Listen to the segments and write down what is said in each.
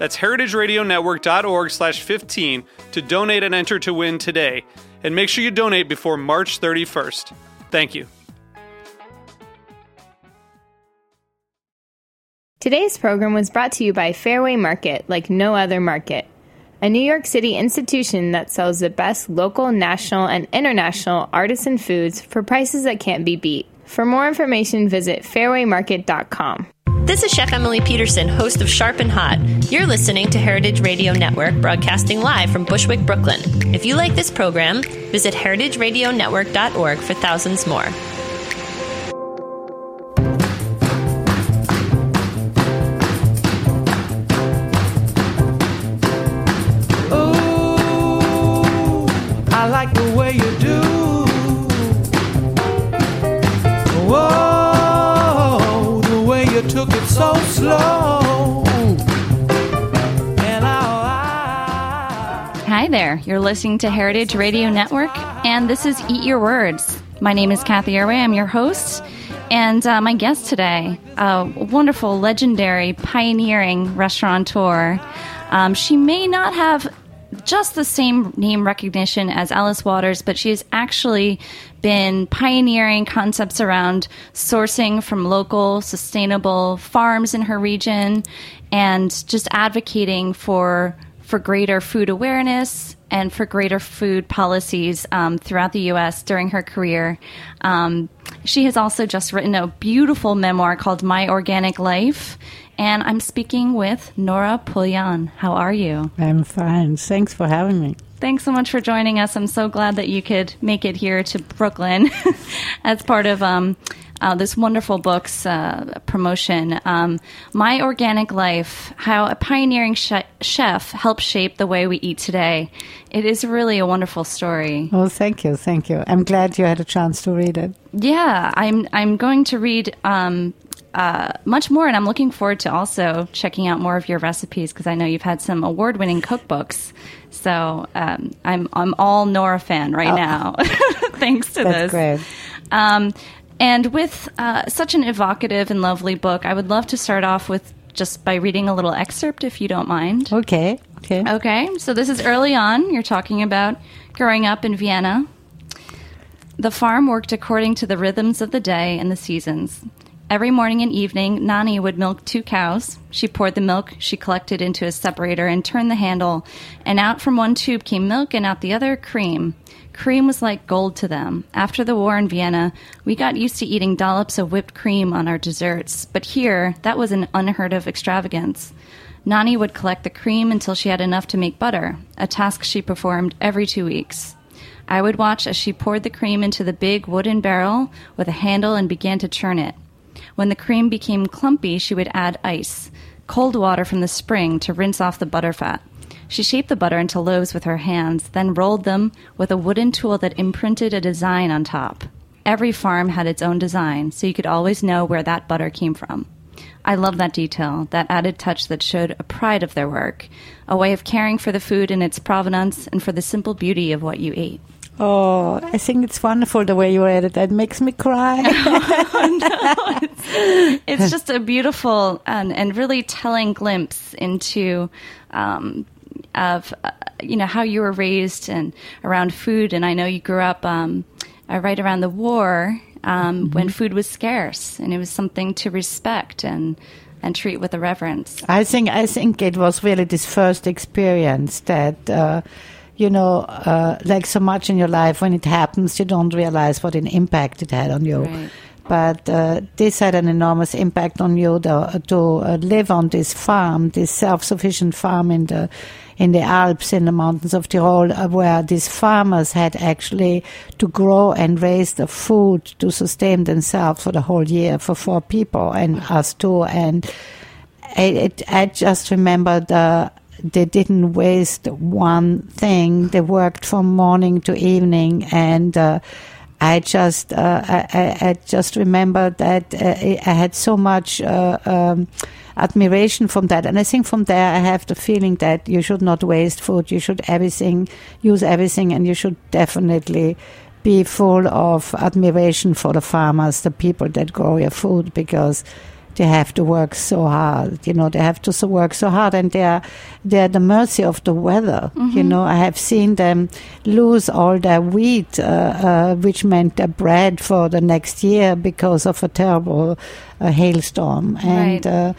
That's heritageradionetwork.org slash 15 to donate and enter to win today. And make sure you donate before March 31st. Thank you. Today's program was brought to you by Fairway Market, like no other market, a New York City institution that sells the best local, national, and international artisan foods for prices that can't be beat. For more information, visit fairwaymarket.com. This is Chef Emily Peterson, host of Sharp and Hot. You're listening to Heritage Radio Network, broadcasting live from Bushwick, Brooklyn. If you like this program, visit heritageradionetwork.org for thousands more. There. You're listening to Heritage Radio Network, and this is Eat Your Words. My name is Cathy Erway. I'm your host. And uh, my guest today, a wonderful, legendary, pioneering restaurateur. Um, she may not have just the same name recognition as Alice Waters, but she has actually been pioneering concepts around sourcing from local, sustainable farms in her region and just advocating for for greater food awareness and for greater food policies um, throughout the U.S. during her career. Um, she has also just written a beautiful memoir called My Organic Life. And I'm speaking with Nora Pouillon. How are you? I'm fine. Thanks for having me. Thanks so much for joining us. I'm so glad that you could make it here to Brooklyn as part of um, uh, this wonderful book's uh, promotion. Um, My Organic Life How a Pioneering Chef Helped Shape the Way We Eat Today. It is really a wonderful story. Oh, thank you. Thank you. I'm glad you had a chance to read it. Yeah, I'm, I'm going to read. Um, uh, much more, and I'm looking forward to also checking out more of your recipes because I know you've had some award-winning cookbooks. So um, I'm I'm all Nora fan right now, thanks to That's this. great. Um, and with uh, such an evocative and lovely book, I would love to start off with just by reading a little excerpt, if you don't mind. Okay. Okay. Okay, so this is early on. You're talking about growing up in Vienna. The farm worked according to the rhythms of the day and the seasons. Every morning and evening, Nani would milk two cows. She poured the milk she collected into a separator and turned the handle, and out from one tube came milk and out the other cream. Cream was like gold to them. After the war in Vienna, we got used to eating dollops of whipped cream on our desserts, but here, that was an unheard of extravagance. Nani would collect the cream until she had enough to make butter, a task she performed every two weeks. I would watch as she poured the cream into the big wooden barrel with a handle and began to churn it. When the cream became clumpy, she would add ice, cold water from the spring to rinse off the butterfat. She shaped the butter into loaves with her hands, then rolled them with a wooden tool that imprinted a design on top. Every farm had its own design, so you could always know where that butter came from. I love that detail, that added touch that showed a pride of their work, a way of caring for the food and its provenance and for the simple beauty of what you ate. Oh, I think it's wonderful the way you read it. That makes me cry. it's just a beautiful and, and really telling glimpse into um, of uh, you know how you were raised and around food. And I know you grew up um, uh, right around the war um, when food was scarce, and it was something to respect and and treat with a reverence. I think I think it was really this first experience that uh, you know, uh, like so much in your life, when it happens, you don't realize what an impact it had on you. Right. But uh, this had an enormous impact on you to, to uh, live on this farm, this self-sufficient farm in the in the Alps, in the mountains of Tyrol, uh, where these farmers had actually to grow and raise the food to sustain themselves for the whole year for four people and us too. And it, it, I just remember the they didn't waste one thing. They worked from morning to evening, and uh, I just uh, I, I, just remember that uh, I had so much uh, um, admiration from that, and I think from there I have the feeling that you should not waste food. You should everything use everything, and you should definitely be full of admiration for the farmers, the people that grow your food, because they have to work so hard. You know, they have to so work so hard, and they are they're at the mercy of the weather. You know, I have seen them lose all their wheat, uh, uh, which meant their bread for the next year because of a terrible uh, hailstorm, and Right. uh,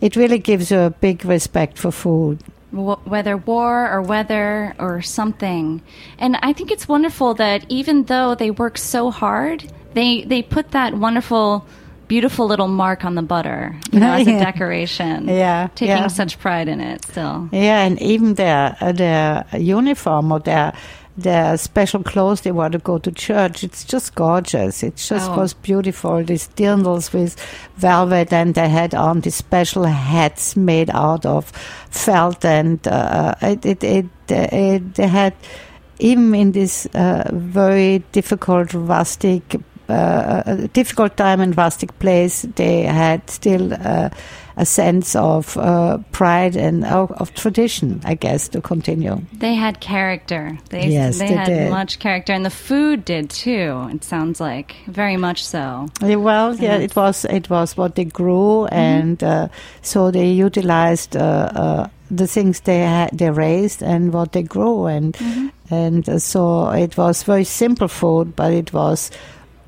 it really gives you a big respect for food. w- whether war or weather or something. And I think it's wonderful that even though they work so hard, they they put that wonderful, beautiful little mark on the butter you know, as a Yeah. decoration. Yeah, taking yeah. such pride in it. Still, Yeah, and even their uh, their uniform or their their special clothes they wore to go to church. It's just gorgeous. It just Oh. was beautiful. These dirndls with velvet, and they had on these special hats made out of felt, and uh, it, it, it, it they had even in this uh, very difficult rustic. Uh, difficult time and rustic place, they had still uh, a sense of uh, pride and of, of tradition, I guess, to continue. they had character. They Yes, they, they had did. much character, and the food did too. It sounds like very much so. Well, yeah, it was it was what they grew, and uh, so they utilized uh, uh, the things they had, they raised and what they grew, and and uh, so it was very simple food, but it was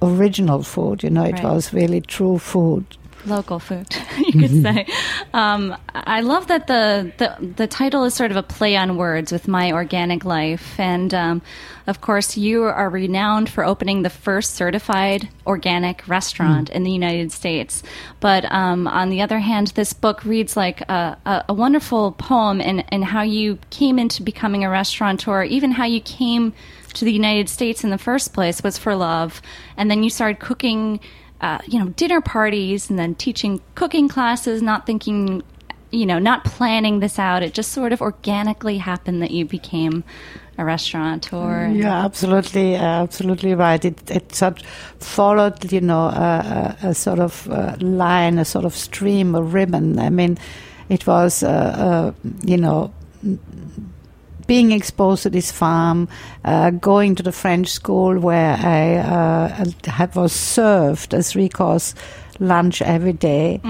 original food. You know, it Right. was really true food. local food, you could say. Um, I love that the, the the title is sort of a play on words with my organic life, and um, of course, you are renowned for opening the first certified organic restaurant in the United States. But um, on the other hand, this book reads like a, a, a wonderful poem and in how you came into becoming a restaurateur, even how you came to the United States in the first place was for love, and then you started cooking uh, you know, dinner parties and then teaching cooking classes, not thinking, you know, not planning this out. It just sort of organically happened that you became a restaurateur. Yeah, absolutely, absolutely right. It it sort followed, you know, a, a, a sort of uh, line, a sort of stream, a ribbon. I mean, it was, uh, uh, you know, being exposed to this farm, uh, going to the French school where I uh, was served as three course lunch every day,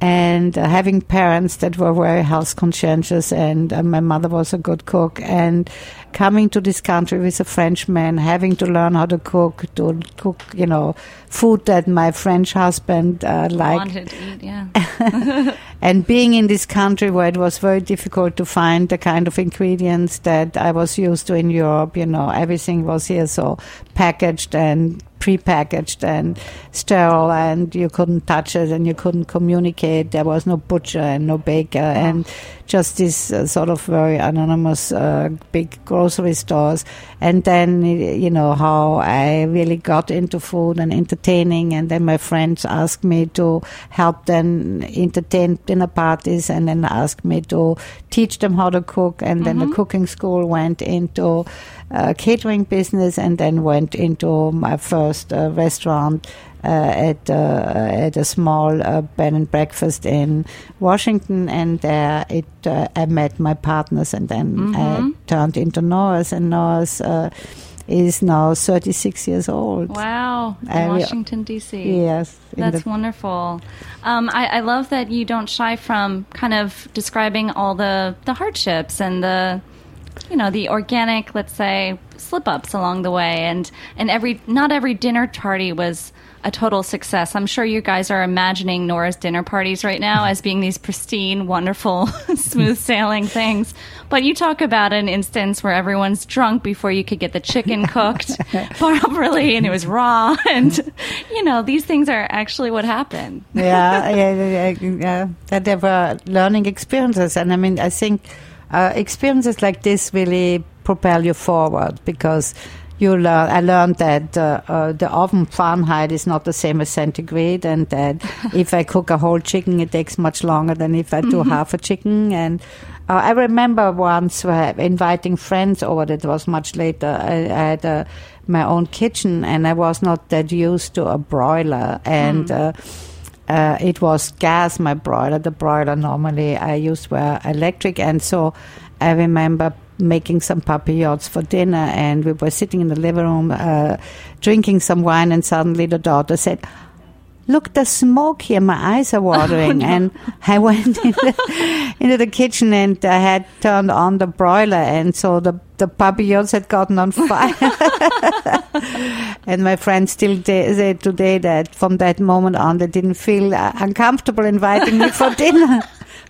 and uh, having parents that were very health conscientious, and uh, my mother was a good cook, and coming to this country with a Frenchman, having to learn how to cook, to cook, you know, food that my French husband uh, liked Wanted yeah. and being in this country where it was very difficult to find the kind of ingredients that I was used to in Europe, you know, everything was here so packaged and prepackaged and sterile and you couldn't touch it and you couldn't communicate. There was no butcher and no baker and just these uh, sort of very anonymous uh, big grocery stores. And then, you know, how I really got into food and entertaining. And then my friends asked me to help them entertain dinner parties and then asked me to teach them how to cook. And then the cooking school went into uh, catering business and then went into my first uh, restaurant uh, at uh, at a small uh, bed and breakfast in Washington, and there it uh, I met my partners, and then I turned into Norris, and Norris uh, is now 36 years old. Wow. In re- Washington, D.C. Yes, That's wonderful. Um, I, I love that you don't shy from kind of describing all the, the hardships and the you know the organic, let's say, slip ups along the way, and and every not every dinner party was a total success. I'm sure you guys are imagining Nora's dinner parties right now as being these pristine, wonderful, smooth sailing things. But you talk about an instance where everyone's drunk before you could get the chicken cooked properly and it was raw. And, you know, these things are actually what happened. yeah, yeah, yeah, yeah, that there were learning experiences, and I mean, I think uh, experiences like this really propel you forward because you learn. I learned that uh, uh, the oven Fahrenheit is not the same as centigrade, and that if I cook a whole chicken, it takes much longer than if I do half a chicken. And uh, I remember once inviting friends over. That was much later. I, I had uh, my own kitchen, and I was not that used to a broiler, and. Uh, uh, it was gas, my broiler. The broiler normally I used were electric, and so I remember making some papillotes for dinner, and we were sitting in the living room uh, drinking some wine, and suddenly the daughter said. Look, the smoke here, my eyes are watering. And I went into, into the kitchen and I had turned on the broiler, and so the, the papillotes had gotten on fire. and my friends still de- say today that from that moment on, they didn't feel uh, uncomfortable inviting me for dinner.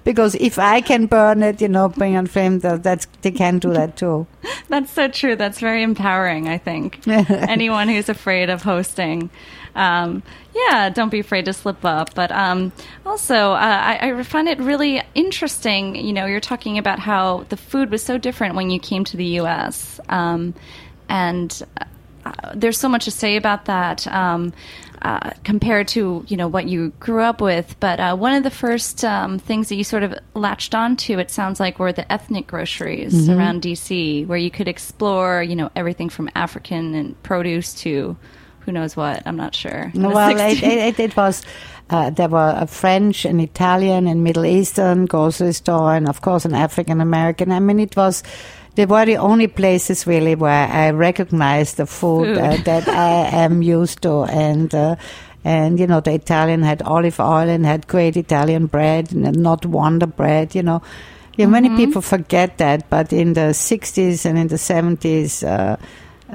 Because if I can burn it, you know, bring on flame, that, that's, they can do that too. That's so true. That's very empowering, I think. Anyone who's afraid of hosting. Um, yeah, don't be afraid to slip up. But um, also, uh, I, I find it really interesting. You know, you're talking about how the food was so different when you came to the U.S. Um, and uh, there's so much to say about that. Um, uh, compared to you know what you grew up with, but uh, one of the first um, things that you sort of latched onto, it sounds like, were the ethnic groceries around DC, where you could explore, you know, everything from African and produce to who knows what. I'm not sure. Well, it, it, it was. Uh, there were a French, an Italian, and Middle Eastern grocery store, and of course an African American. I mean, it was. They were the only places really where I recognized the food, Food. Uh, that I am used to, and. Uh, and you know the Italian had olive oil and had great Italian bread and not Wonder bread. You know, yeah, many people forget that, but in the '60s and in the '70s, uh,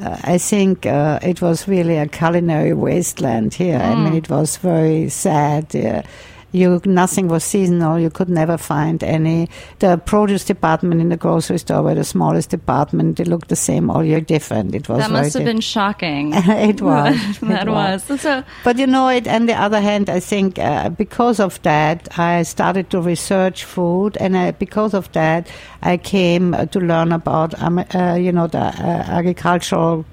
uh, I think uh, it was really a culinary wasteland here. I mean, it was very sad. Uh, you nothing was seasonal. You could never find any. The produce department in the grocery store were the smallest department. They looked the same all year different. It was that must have been shocking. it was. that It was. So, but you know, it, on the other hand, I think uh, because of that, I started to research food, and I, because of that, I came uh, to learn about, um, uh, you know, the uh, agricultural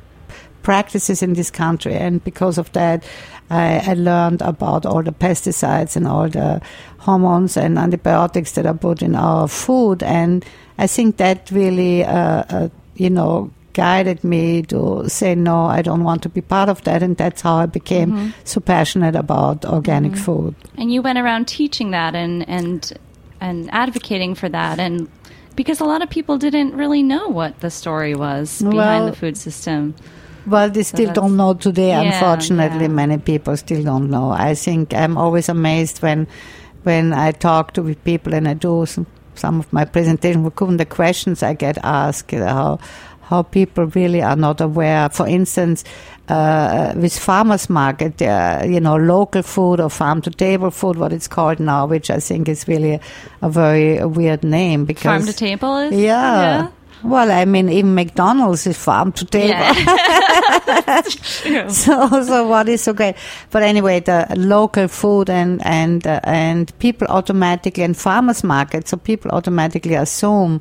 practices in this country, and because of that, I, I learned about all the pesticides and all the hormones and antibiotics that are put in our food, and I think that really, uh, uh, you know, guided me to say no, I don't want to be part of that, and that's how I became so passionate about organic food. and you went around teaching that and and and advocating for that, and because a lot of people didn't really know what the story was behind Well, the food system. Well, they still that's- don't know today. Yeah, unfortunately, yeah. many people still don't know. I think I'm always amazed when, when I talk to people and I do some, some of my presentations. Even the questions I get asked, uh, how how people really are not aware. For instance, uh, with farmers market, uh, you know, local food or farm to table food, what it's called now, which I think is really a, a very weird name because Farm to table is yeah. Well, I mean, even McDonald's is farm to table. Yeah. so, so what is so great? But anyway, the local food and and uh, and people automatically and farmers market, so people automatically assume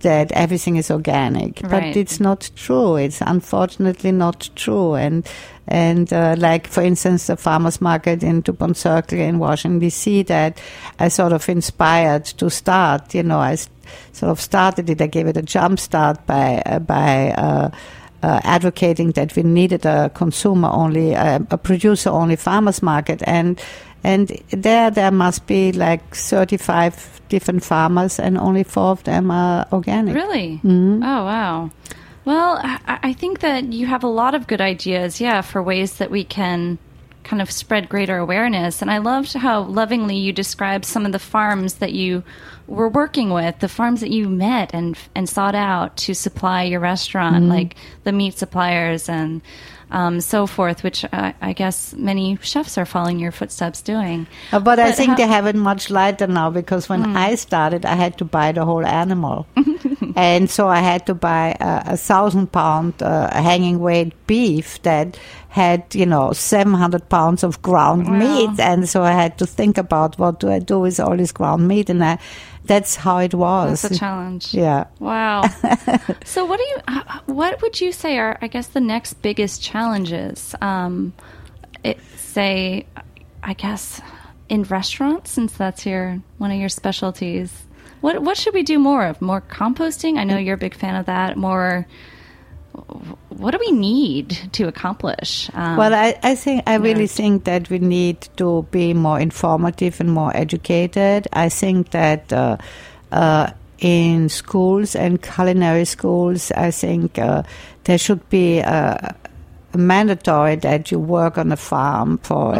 that everything is organic, Right. but it's not true. It's unfortunately not true. And and uh, like for instance, the farmers market in Dupont Circle in Washington D.C. that I sort of inspired to start. You know, I sort of started it. I gave it a jump start by uh, by. Uh, uh, advocating that we needed a consumer only, uh, a producer only farmers market, and and there there must be like 35 different farmers, and only four of them are organic. Really? Mm-hmm. Oh, wow. Well, I, I think that you have a lot of good ideas, yeah, for ways that we can kind of spread greater awareness. And I loved how lovingly you described some of the farms that you were working with, the farms that you met and and sought out to supply your restaurant, Mm-hmm. like the meat suppliers and um, so forth, which I, I guess many chefs are following your footsteps doing. Uh, But, I think how- they have it much lighter now because when Hmm. I started, I had to buy the whole animal. and so I had to buy a, a thousand pound uh, hanging weight beef that had, you know, 700 pounds of ground Wow. meat. And so I had to think about what do I do with all this ground meat. And I, that's how it was. That's a challenge. Yeah. Wow. so, what do you? What would you say are, I guess, the next biggest challenges? Um, it, say, I guess, in restaurants, since that's your one of your specialties. What what should we do more of? More composting? I know you're a big fan of that. More. What do we need to accomplish? Um, Well, I, I think I really think that we need to be more informative and more educated. I think that uh, uh, in schools and culinary schools, I think uh, there should be uh, mandatory that you work on a farm for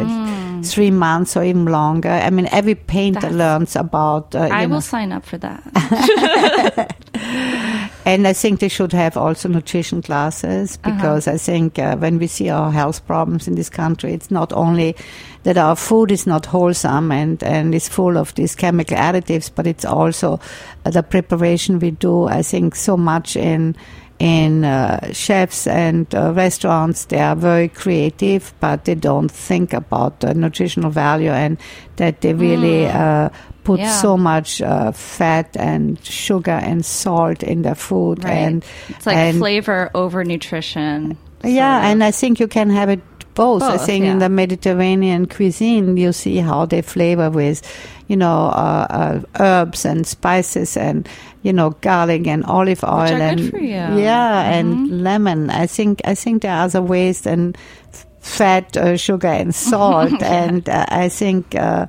three months or even longer. I mean, every painter That's- learns about. Uh, I know, will sign up for that. And I think they should have also nutrition classes because I think uh, when we see our health problems in this country, it's not only that our food is not wholesome and, and is full of these chemical additives, but it's also uh, the preparation we do. I think so much in in uh, chefs and uh, restaurants, they are very creative, but they don't think about the nutritional value and that they really uh, put Yeah. so much uh, fat and sugar and salt in their food Right. and it's like and, flavor over nutrition. yeah and i think you can have it both, i Both, think in the mediterranean cuisine you see how they flavor with you know uh, uh, herbs and spices and you know garlic and olive oil and good for you. yeah Mhm. and lemon i think i think there are other ways than fat uh, sugar and salt and uh, i think uh,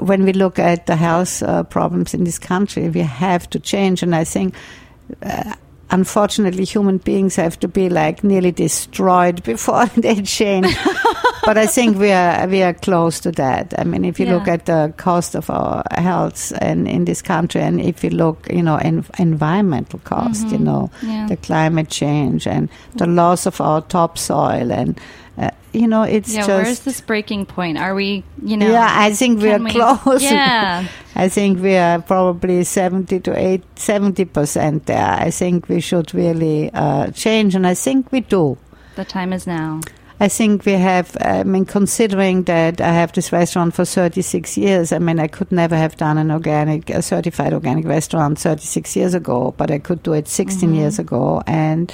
when we look at the health uh, problems in this country, we have to change. And I think, uh, unfortunately, human beings have to be like nearly destroyed before they change. but I think we are we are close to that. I mean, if you look at the cost of our health and in this country, and if you look, you know, en- environmental cost, you know, Mm-hmm. Yeah. the climate change and the loss of our topsoil, and uh, you know, it's Yeah, just where's this breaking point? Are we, you know? yeah, I think we are we- close. Yeah. I think we are probably 70 to 8, 70% there. I think we should really uh, change, and I think we do. The time is now. I think we have, I mean, considering that I have this restaurant for 36 years, I mean, I could never have done an organic, a certified organic restaurant 36 years ago, but I could do it 16 Mm-hmm. years ago. And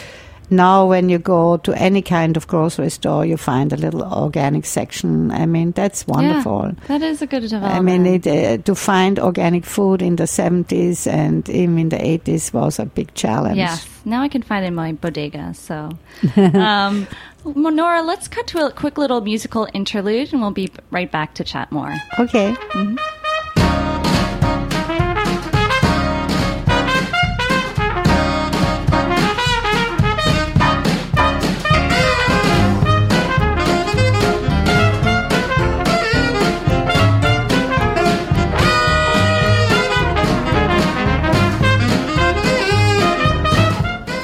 now, when you go to any kind of grocery store, you find a little organic section. I mean, that's wonderful. Yeah, that is a good development. I mean, it, uh, to find organic food in the 70s and even in the 80s was a big challenge. Yes. Now I can find it in my bodega. So, um, Nora, let's cut to a quick little musical interlude, and we'll be right back to chat more. Okay.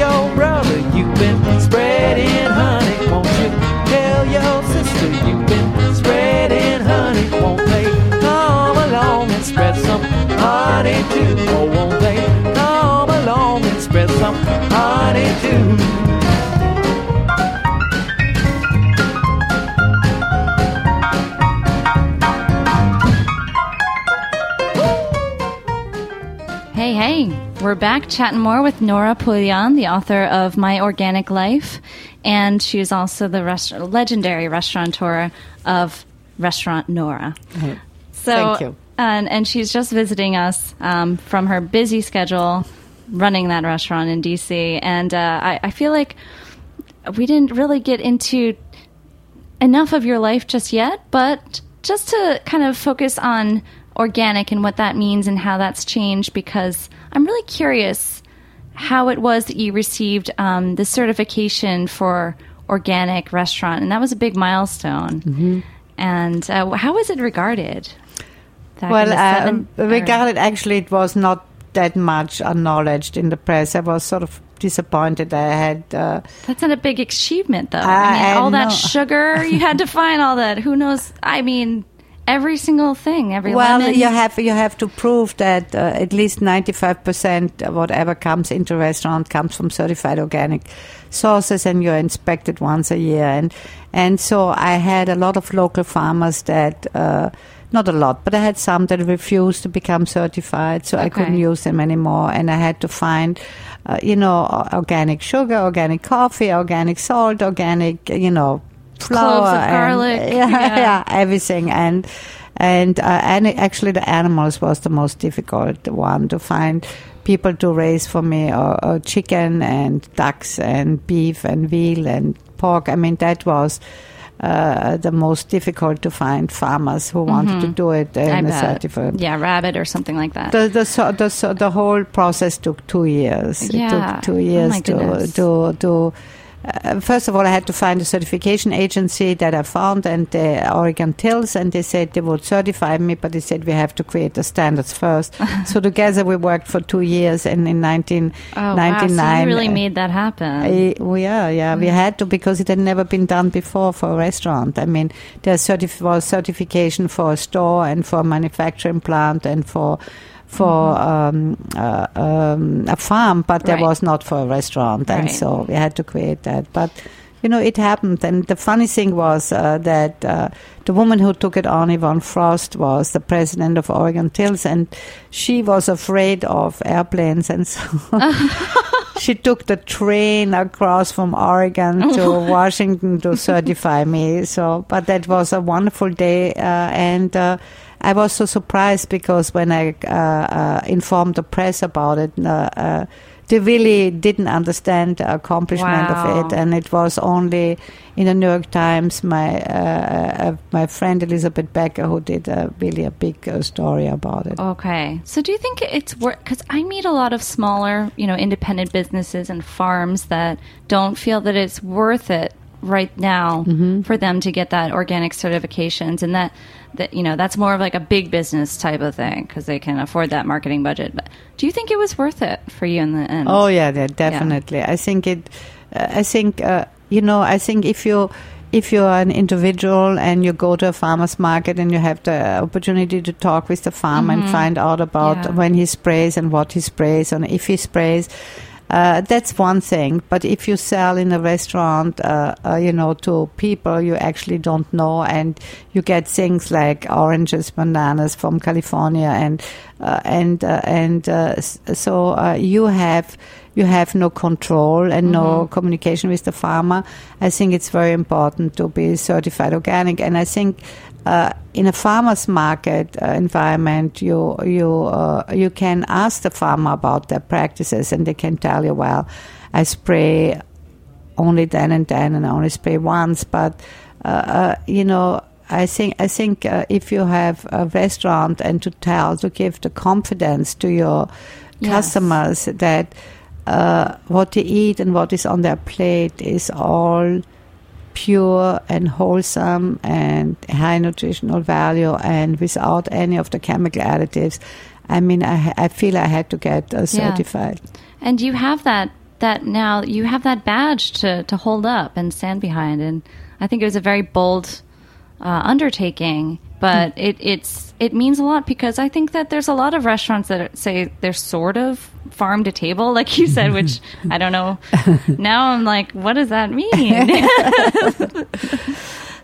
Your brother you've been spreading honey? Won't you tell your sister you've been spreading honey? Won't they come along and spread some honey too? Oh, won't they come along and spread some honey too? We're back chatting more with Nora Pouillon, the author of My Organic Life, and she is also the rest- legendary restaurateur of restaurant Nora. So, Thank you. And, and she's just visiting us um, from her busy schedule running that restaurant in DC. And uh, I, I feel like we didn't really get into enough of your life just yet, but just to kind of focus on organic and what that means and how that's changed because I'm really curious how it was that you received um, the certification for organic restaurant, and that was a big milestone. Mm-hmm. And uh, how was it regarded? Well, uh, regarded actually, it was not that much acknowledged in the press. I was sort of disappointed. I had. Uh, That's not a big achievement, though. I I- mean, I all that sugar you had to find all that. Who knows? I mean, every single thing, every well, lemon. you have you have to prove that uh, at least ninety five percent of whatever comes into a restaurant comes from certified organic sources, and you're inspected once a year. And and so I had a lot of local farmers that. Uh, not a lot, but I had some that refused to become certified, so I couldn't use them anymore. And I had to find, uh, you know, organic sugar, organic coffee, organic salt, organic, you know, flour, Cloves of and- garlic, yeah, yeah. yeah, everything. And and uh, and actually, the animals was the most difficult one to find people to raise for me, or, or chicken and ducks and beef and veal and pork. I mean, that was. Uh, the most difficult to find farmers who wanted to do it Mm-hmm. In a bet. certificate. Yeah, rabbit or something like that. The the so, the so, the whole process took two years. Yeah. It took two Oh years my to to to. Uh, first of all, I had to find a certification agency that I found, and the Oregon Tilth, and they said they would certify me, but they said we have to create the standards first. so together we worked for two years, and in 1999, oh, wow. So you really made that happen. I, we are, yeah, Mm. we had to because it had never been done before for a restaurant. I mean, there certif- was certification for a store and for a manufacturing plant and for for um, uh, um, a farm, but there. Right. was not for a restaurant, and Right. so we had to create that. But you know, it happened, and the funny thing was uh, that uh, the woman who took it on, Yvonne Frost, was the president of Oregon Tilth, and she was afraid of airplanes, and so she took the train across from Oregon to Washington to certify me. So, but that was a wonderful day, uh, and uh, I was so surprised because when I uh, uh, informed the press about it. Uh, uh, they really didn't understand the accomplishment Wow. of it, and it was only in the New York Times. My uh, uh, my friend Elizabeth Becker, who did a, really a big uh, story about it. Okay. So do you think it's worth cuz I meet a lot of smaller, you know, independent businesses and farms that don't feel that it's worth it right now Mm-hmm. for them to get that organic certifications and that that you know, that's more of like a big business type of thing cuz they can afford that marketing budget. But do you think it was worth it for you in the end? Oh yeah, yeah definitely. I think it. Uh, I think uh, you know. I think if you if you're an individual and you go to a farmer's market and you have the opportunity to talk with the farmer and find out about Mm-hmm. Yeah. when he sprays and what he sprays and if he sprays. Uh, that's one thing, but if you sell in a restaurant, uh, uh, you know, to people you actually don't know, and you get things like oranges, bananas from California, and uh, and uh, and uh, so you have you have no control and no communication with the farmer. I think it's very important to be certified organic, and I think uh, in a farmers market uh, environment, you you uh, you can ask the farmer about their practices, and they can tell you, well, I spray only then and then, and I only spray once. But uh, uh, you know, I think I think uh, if you have a restaurant and to tell to give the confidence to your Yes. customers that uh, what they eat and what is on their plate is all pure and wholesome and high nutritional value and without any of the chemical additives. I mean, I, I feel I had to get uh, certified. And you have that that now you have that badge to to hold up and stand behind, and I think it was a very bold uh, undertaking. But it it's it means a lot because I think that there's a lot of restaurants that say they're sort of farm to table, like you said, which I don't know. now I'm like, what does that mean?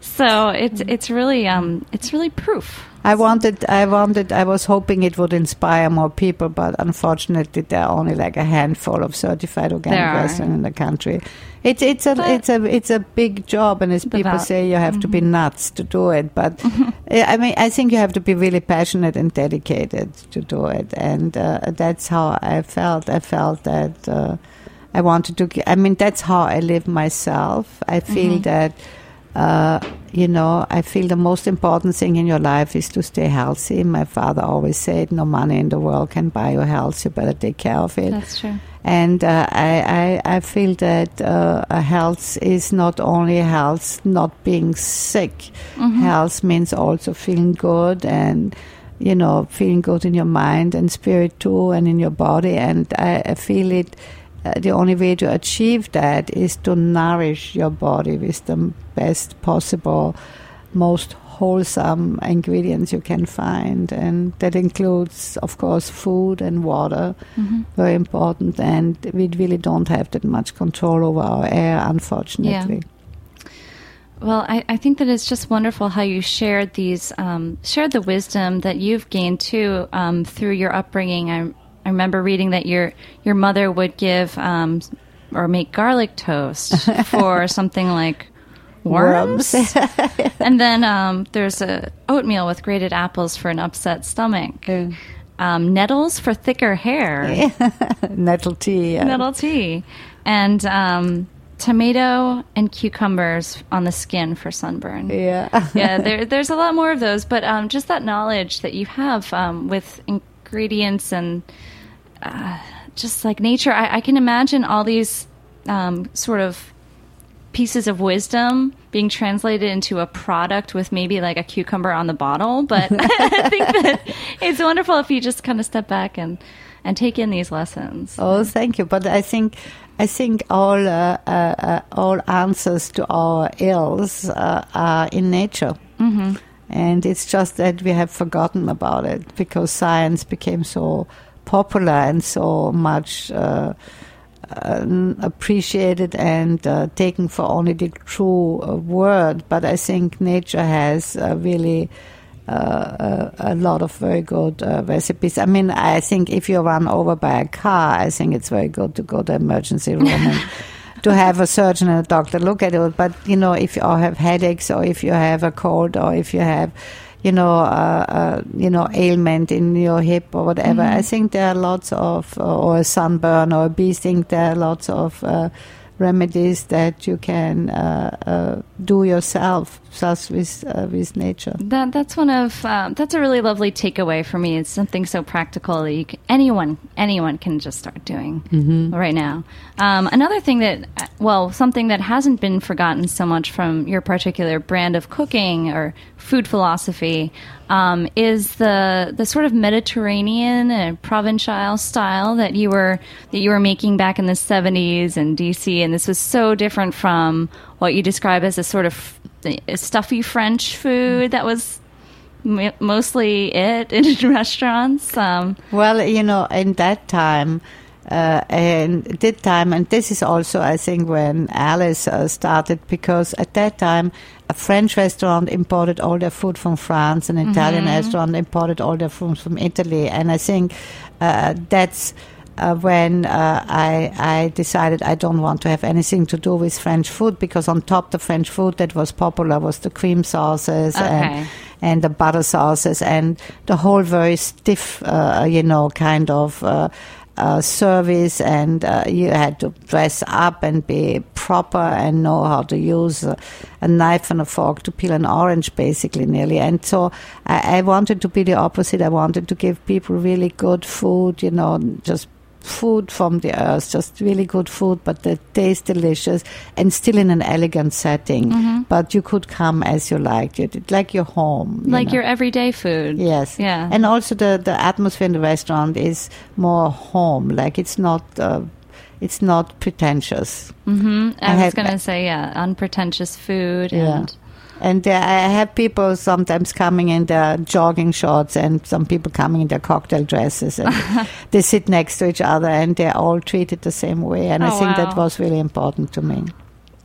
so it's it's really um it's really proof. I wanted, I wanted, I was hoping it would inspire more people, but unfortunately, there are only like a handful of certified organic There in the country. It's it's a But- it's a it's a big job, and as people val- say, you have to be nuts to do it. But I mean, I think you have to be really passionate and dedicated to do it, and uh, that's how I felt. I felt that uh, I wanted to. I mean, that's how I live myself. I feel that. Uh, you know, I feel the most important thing in your life is to stay healthy. My father always said, "No money in the world can buy your health. You better take care of it." That's true. And uh, I, I, I feel that uh, health is not only health, not being sick. Health means also feeling good and, you know, feeling good in your mind and spirit too, and in your body. And I, I feel it. Uh, the only way to achieve that is to nourish your body with the best possible, most wholesome ingredients you can find, and that includes, of course, food and water very important, and we really don't have that much control over our air, unfortunately. Yeah. Well, I, I think that it's just wonderful how you shared these, um, shared the wisdom that you've gained too um, through your upbringing. I, I remember reading that your your mother would give um, or make garlic toast for something like worms, and then um, there's a oatmeal with grated apples for an upset stomach. Um, nettles for thicker hair. Nettle tea. yeah. nettle tea, and um, tomato and cucumbers on the skin for sunburn. Yeah. yeah, there, there's a lot more of those, but um, just that knowledge that you have um, with ingredients and uh, just like nature, I, I can imagine all these um, sort of pieces of wisdom being translated into a product with maybe like a cucumber on the bottle. But I think that it's wonderful if you just kind of step back and and take in these lessons. Oh, thank you. But I think, I think all uh, uh, uh, all answers to our ills uh, are in nature. Mm-hmm. And it's just that we have forgotten about it because science became so popular and so much uh, uh, appreciated and uh, taken for only the true uh, word. But I think nature has uh, really uh, a, a lot of very good uh, recipes. I mean, I think if you're run over by a car, I think it's very good to go to emergency room and to have a surgeon and a doctor look at it. But you know, if you have headaches or if you have a cold or if you have you know, uh, uh, you know, ailment in your hip or whatever. I think there are lots of, or a sunburn or a bee sting. There are lots of uh, remedies that you can uh, uh, do yourself, just with uh, with nature. That that's one of um, that's a really lovely takeaway for me. It's something so practical that you can, anyone anyone can just start doing right now. Um, another thing that well, something that hasn't been forgotten so much from your particular brand of cooking or food philosophy um, is the the sort of Mediterranean and Provençal style that you were that you were making back in the seventies in DC, and this was so different from what you describe as a sort of a stuffy French food that was m- mostly it in restaurants. Um, Well, you know, in that time, uh, and that time, and this is also, I think, when Alice uh, started, because at that time, a French restaurant imported all their food from France, an Italian restaurant imported all their food from Italy, and I think uh, that's. Uh, when uh, I, I decided I don't want to have anything to do with French food because on top the French food that was popular was the cream sauces Okay. and and the butter sauces and the whole very stiff, uh, you know, kind of uh, uh, service. And uh, you had to dress up and be proper and know how to use a, a knife and a fork to peel an orange, basically, nearly. And so I, I wanted to be the opposite. I wanted to give people really good food, you know, just food from the earth, just really good food, but that tastes delicious and still in an elegant setting. Mm-hmm. But you could come as you liked it, like your home. you like know. your everyday food. Yes. Yeah. And also the, the atmosphere in the restaurant is more home. Like it's not uh, it's not pretentious. hmm I, I was going to say, yeah, unpretentious food. Yeah. And And uh, I have people sometimes coming in their jogging shorts and some people coming in their cocktail dresses and they sit next to each other and they're all treated the same way. And I Oh, think wow. that was really important to me.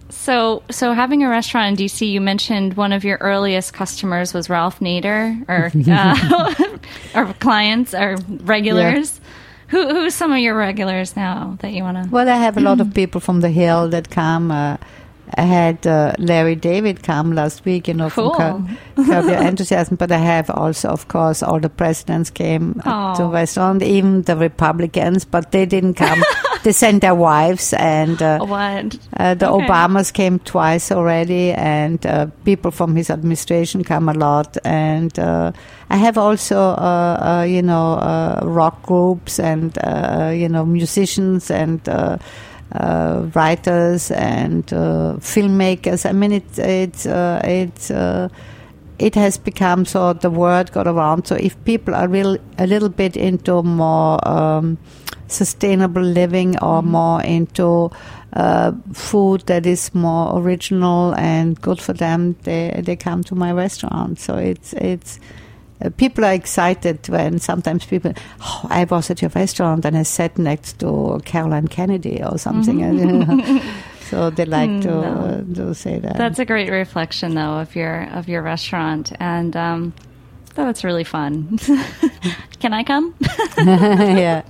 So, so having a restaurant in DC, you mentioned one of your earliest customers was Ralph Nader, or uh, or clients or regulars. Who who's some of your regulars now that you want to? Well, I have a lot of people from the Hill that come. Uh, I had uh, Larry David come last week, you know, Cool. from Cur- Curb Your Enthusiasm. But I have also, of course, all the presidents came Aw. to restaurant, even the Republicans, but they didn't come. they sent their wives, and uh, What? uh, the Okay. Obamas came twice already, and uh, people from his administration come a lot. And uh, I have also, uh, uh, you know, uh, rock groups and uh, you know musicians and. Uh, writers and uh, filmmakers. I mean, it, it's uh, it's uh, it has become so the word got around. So if people are real a little bit into more um, sustainable living or more into uh, food that is more original and good for them, they they come to my restaurant. So it's it's. Uh, people are excited when sometimes people, oh, I was at your restaurant and I sat next to Caroline Kennedy or something. and, so they like to, uh, to say that. That's a great reflection, though, of your of your restaurant, and um, oh, that's really fun. Can I come? yeah.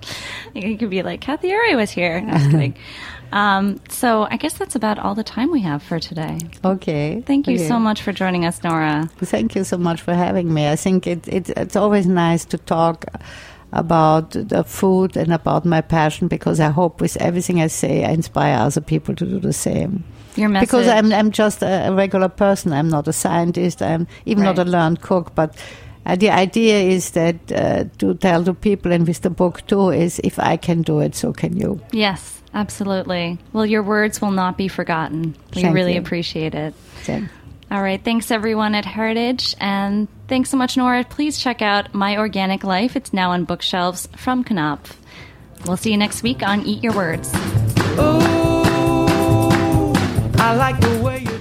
you could be like Cathy Erway was here. No. Um, so I guess that's about all the time we have for today. Okay. Thank you Okay. so much for joining us, Nora. Thank you so much for having me. I think it, it, it's always nice to talk about the food and about my passion because I hope with everything I say, I inspire other people to do the same. Your message. Because I'm, I'm just a regular person. I'm not a scientist. I'm even not a learned cook. But uh, the idea is that uh, to tell to people, and with the book too, is if I can do it, so can you. yes, absolutely. Well, your words will not be forgotten. We Thank really you. appreciate it. Thanks. All right. Thanks, everyone at Heritage. And thanks so much, Nora. Please check out My Organic Life. It's now on bookshelves from Knopf. We'll see you next week on Eat Your Words. I like the way you do.